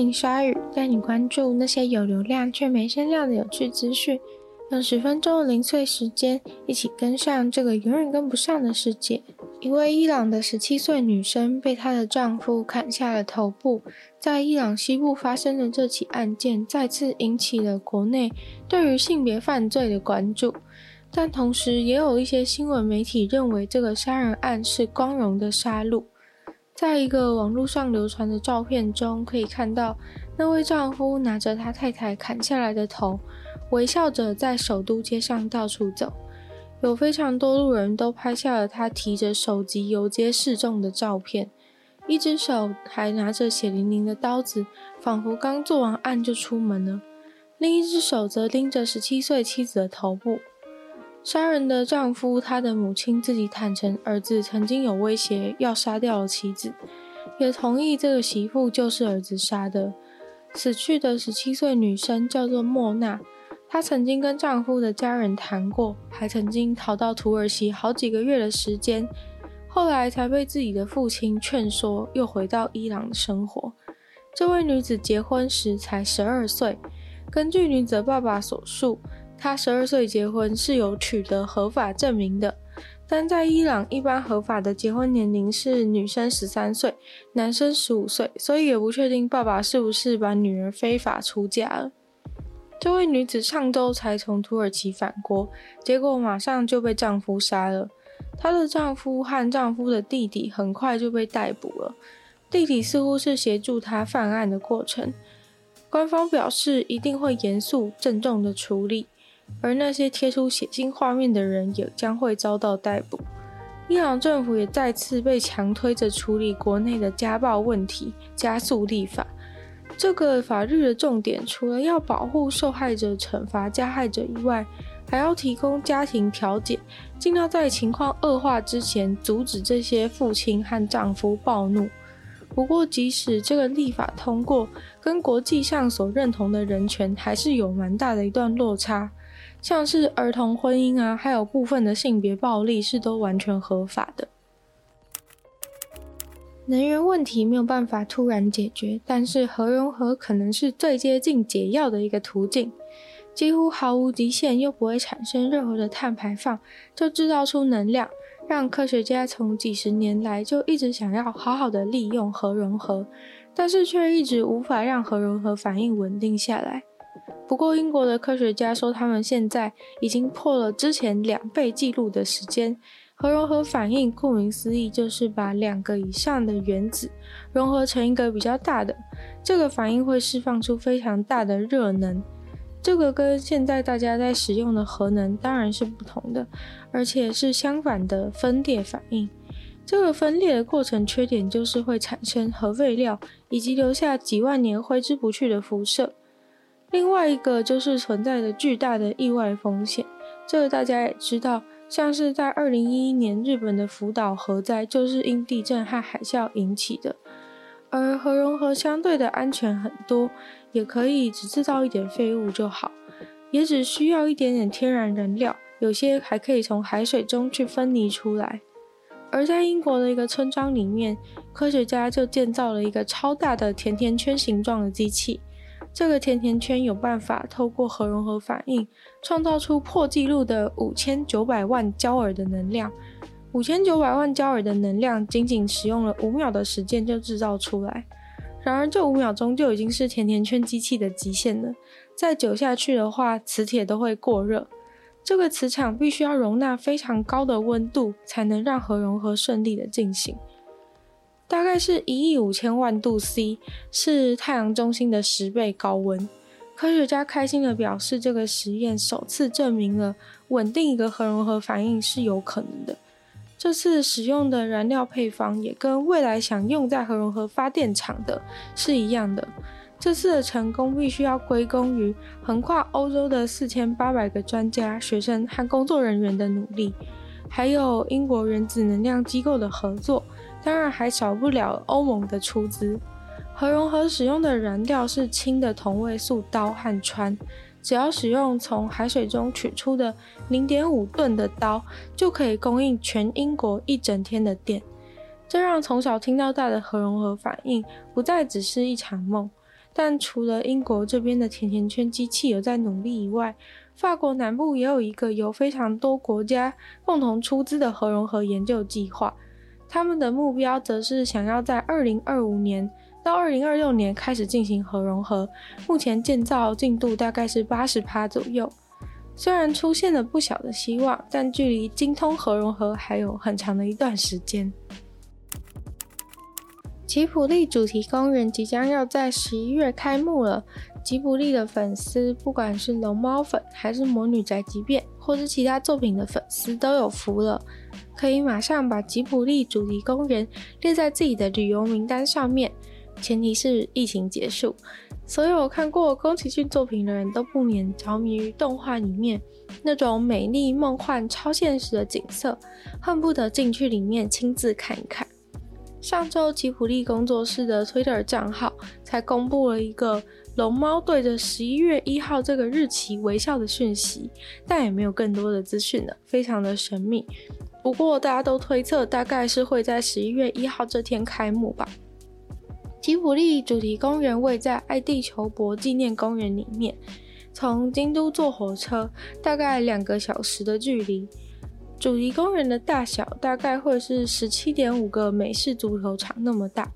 欢迎光临鲨语，带你关注那些有流量却没声量的有趣资讯。用十分钟的零碎时间，一起跟上这个永远跟不上的世界。一位伊朗的十七岁女生被她的丈夫砍下了头部，在伊朗西部发生的这起案件，再次引起了国内对于性别犯罪的关注。但同时，也有一些新闻媒体认为这个杀人案是光荣的杀戮。在一个网络上流传的照片中，可以看到那位丈夫拿着他太太砍下来的头，微笑着在首都街上到处走。有非常多路人都拍下了他提着手机游街示众的照片，一只手还拿着血淋淋的刀子，仿佛刚做完案就出门了；另一只手则拎着十七岁妻子的头部。杀人的丈夫，他的母亲自己坦诚，儿子曾经有威胁要杀掉了妻子，也同意这个媳妇就是儿子杀的。死去的十七岁女生叫做莫娜，她曾经跟丈夫的家人谈过，还曾经逃到土耳其好几个月的时间，后来才被自己的父亲劝说，又回到伊朗生活。这位女子结婚时才十二岁，根据女子爸爸所述。他十二岁结婚是有取得合法证明的，但在伊朗一般合法的结婚年龄是女生十三岁，男生十五岁，所以也不确定爸爸是不是把女儿非法出嫁了。这位女子上周才从土耳其返国，结果马上就被丈夫杀了。她的丈夫和丈夫的弟弟很快就被逮捕了，弟弟似乎是协助她犯案的过程。官方表示一定会严肃郑重的处理。而那些贴出血腥画面的人也将会遭到逮捕。伊朗政府也再次被强推着处理国内的家暴问题，加速立法。这个法律的重点，除了要保护受害者、惩罚加害者以外，还要提供家庭调解，尽量在情况恶化之前阻止这些父亲和丈夫暴怒。不过，即使这个立法通过，跟国际上所认同的人权还是有蛮大的一段落差。像是儿童婚姻啊，还有部分的性别暴力是都完全合法的。能源问题没有办法突然解决，但是核融合可能是最接近解药的一个途径，几乎毫无极限又不会产生任何的碳排放，就制造出能量，让科学家从几十年来就一直想要好好的利用核融合，但是却一直无法让核融合反应稳定下来。不过，英国的科学家说，他们现在已经破了之前两倍记录的时间。核融合反应，顾名思义，就是把两个以上的原子融合成一个比较大的。这个反应会释放出非常大的热能。这个跟现在大家在使用的核能当然是不同的，而且是相反的分裂反应。这个分裂的过程缺点就是会产生核废料，以及留下几万年挥之不去的辐射。另外一个就是存在着巨大的意外风险，这个大家也知道，像是在二零一一年日本的福岛核灾就是因地震和海啸引起的。而核融合相对的安全很多，也可以只制造一点废物就好，也只需要一点点天然燃料，有些还可以从海水中去分离出来。而在英国的一个村庄里面，科学家就建造了一个超大的甜甜圈形状的机器。这个甜甜圈有办法透过核融合反应，创造出破纪录的五千九百万焦耳的能量。五千九百万焦耳的能量，仅仅使用了五秒的时间就制造出来。然而，这五秒钟就已经是甜甜圈机器的极限了。再久下去的话，磁铁都会过热。这个磁场必须要容纳非常高的温度，才能让核融合顺利的进行。大概是一亿五千万度 C，是太阳中心的十倍高温。科学家开心地表示，这个实验首次证明了稳定一个核融合反应是有可能的。这次使用的燃料配方也跟未来想用在核融合发电厂的是一样的。这次的成功必须要归功于横跨欧洲的四千八百个专家、学生和工作人员的努力，还有英国原子能量机构的合作，当然还少不了欧盟的出资。核融合使用的燃料是氢的同位素氘和氚。只要使用从海水中取出的零点五吨的氘，就可以供应全英国一整天的电。这让从小听到大的核融合反应不再只是一场梦。但除了英国这边的甜甜圈机器有在努力以外，法国南部也有一个由非常多国家共同出资的核融合研究计划。他们的目标则是想要在二零二五年。到二零二六年开始进行核融合，目前建造进度大概是八十趴左右。虽然出现了不小的希望，但距离精通核融合还有很长的一段时间。吉卜力主题公园即将要在十一月开幕了，吉卜力的粉丝，不管是龙猫粉还是魔女宅急便，或是其他作品的粉丝都有福了，可以马上把吉卜力主题公园列在自己的旅游名单上面。前提是疫情结束，所有看过宫崎骏作品的人都不免着迷于动画里面那种美丽、梦幻、超现实的景色，恨不得进去里面亲自看一看。上周吉卜力工作室的 Twitter 账号才公布了一个龙猫对着十一月一号这个日期微笑的讯息，但也没有更多的资讯了，非常的神秘。不过大家都推测，大概是会在十一月一号这天开幕吧。吉卜力主题公园位在爱地球博纪念公园里面，从京都坐火车大概两个小时的距离。主题公园的大小大概会是十七点五个美式足球场那么大。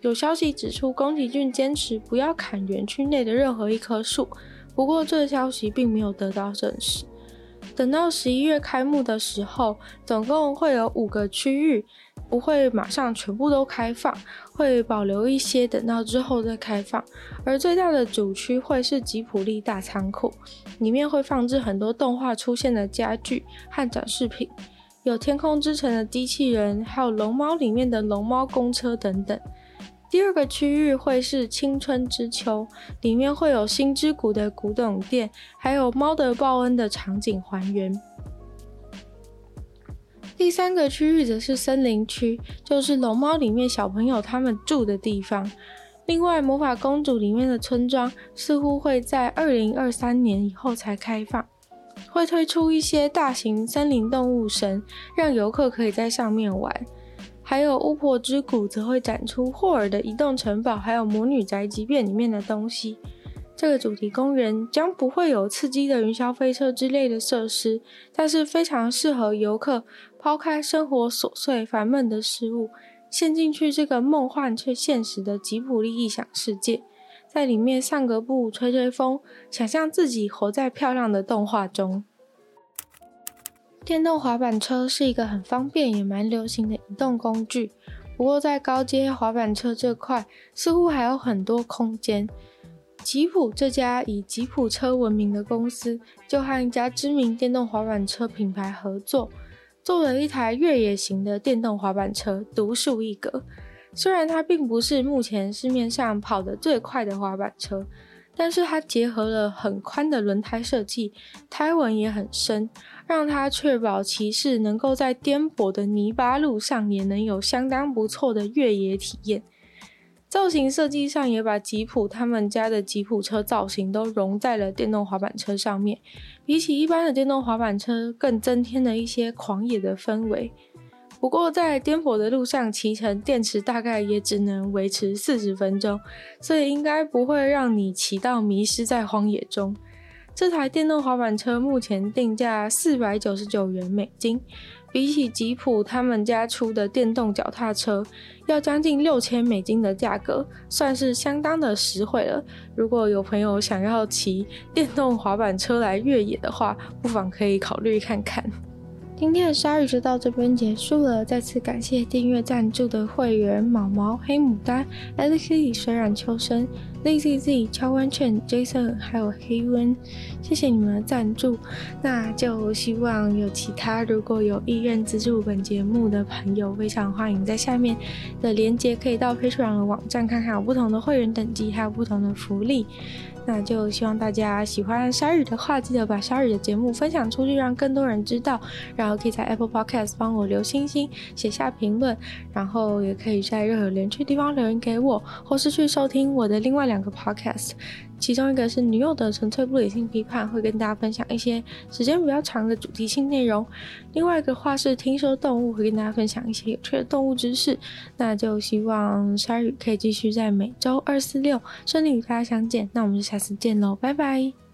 有消息指出，宫崎骏坚持不要砍园区内的任何一棵树，不过这消息并没有得到证实。等到十一月开幕的时候，总共会有五个区域。不会马上全部都开放，会保留一些，等到之后再开放。而最大的主区会是吉卜力大仓库，里面会放置很多动画出现的家具和展示品，有天空之城的机器人，还有龙猫里面的龙猫公车等等。第二个区域会是青春之秋，里面会有星之谷的古董店，还有猫的报恩的场景还原。第三个区域则是森林区，就是龙猫里面小朋友他们住的地方。另外，魔法公主里面的村庄似乎会在二零二三年以后才开放，会推出一些大型森林动物神，让游客可以在上面玩。还有巫婆之谷则会展出霍尔的移动城堡，还有魔女宅急便里面的东西。这个主题公园将不会有刺激的云霄飞车之类的设施，但是非常适合游客抛开生活琐碎烦闷的事物，陷进去这个梦幻却现实的吉普力异想世界，在里面散个步、吹吹风，想象自己活在漂亮的动画中。电动滑板车是一个很方便也蛮流行的移动工具，不过在高阶滑板车这块，似乎还有很多空间。吉普这家以吉普车闻名的公司，就和一家知名电动滑板车品牌合作，做了一台越野型的电动滑板车，独树一格。虽然它并不是目前市面上跑得最快的滑板车，但是它结合了很宽的轮胎设计，胎纹也很深，让它确保骑士能够在颠簸的泥巴路上也能有相当不错的越野体验。造型设计上也把吉普他们家的吉普车造型都融在了电动滑板车上面，比起一般的电动滑板车更增添了一些狂野的氛围。不过在颠簸的路上骑乘，电池大概也只能维持四十分钟，所以应该不会让你骑到迷失在荒野中。这台电动滑板车目前定价四百九十九元美金。比起吉普他们家出的电动脚踏车，要将近六千美金的价格，算是相当的实惠了。如果有朋友想要骑电动滑板车来越野的话，不妨可以考虑看看。今天的鲨鱼就到这边结束了，再次感谢订阅赞助的会员毛毛、黑牡丹、Alexi、水染秋生、Lazy Z、超温劝、Jason 还有黑温，谢谢你们的赞助。那就希望有其他如果有意愿资助本节目的朋友，非常欢迎在下面的链接可以到 Patreon 的网站看看，有不同的会员等级，还有不同的福利。那就希望大家喜欢鲨鱼的话，记得把鲨鱼的节目分享出去，让更多人知道。然后可以在 Apple Podcast 帮我留星星、写下评论，然后也可以在任何连区地方留言给我，或是去收听我的另外两个 Podcast。其中一个是女友的纯粹不理性批判，会跟大家分享一些时间比较长的主题性内容；另外一个话是听说动物，会跟大家分享一些有趣的动物知识。那就希望鲨鱼可以继续在每周二、四、六顺利与大家相见。那我们就下次见喽，拜拜。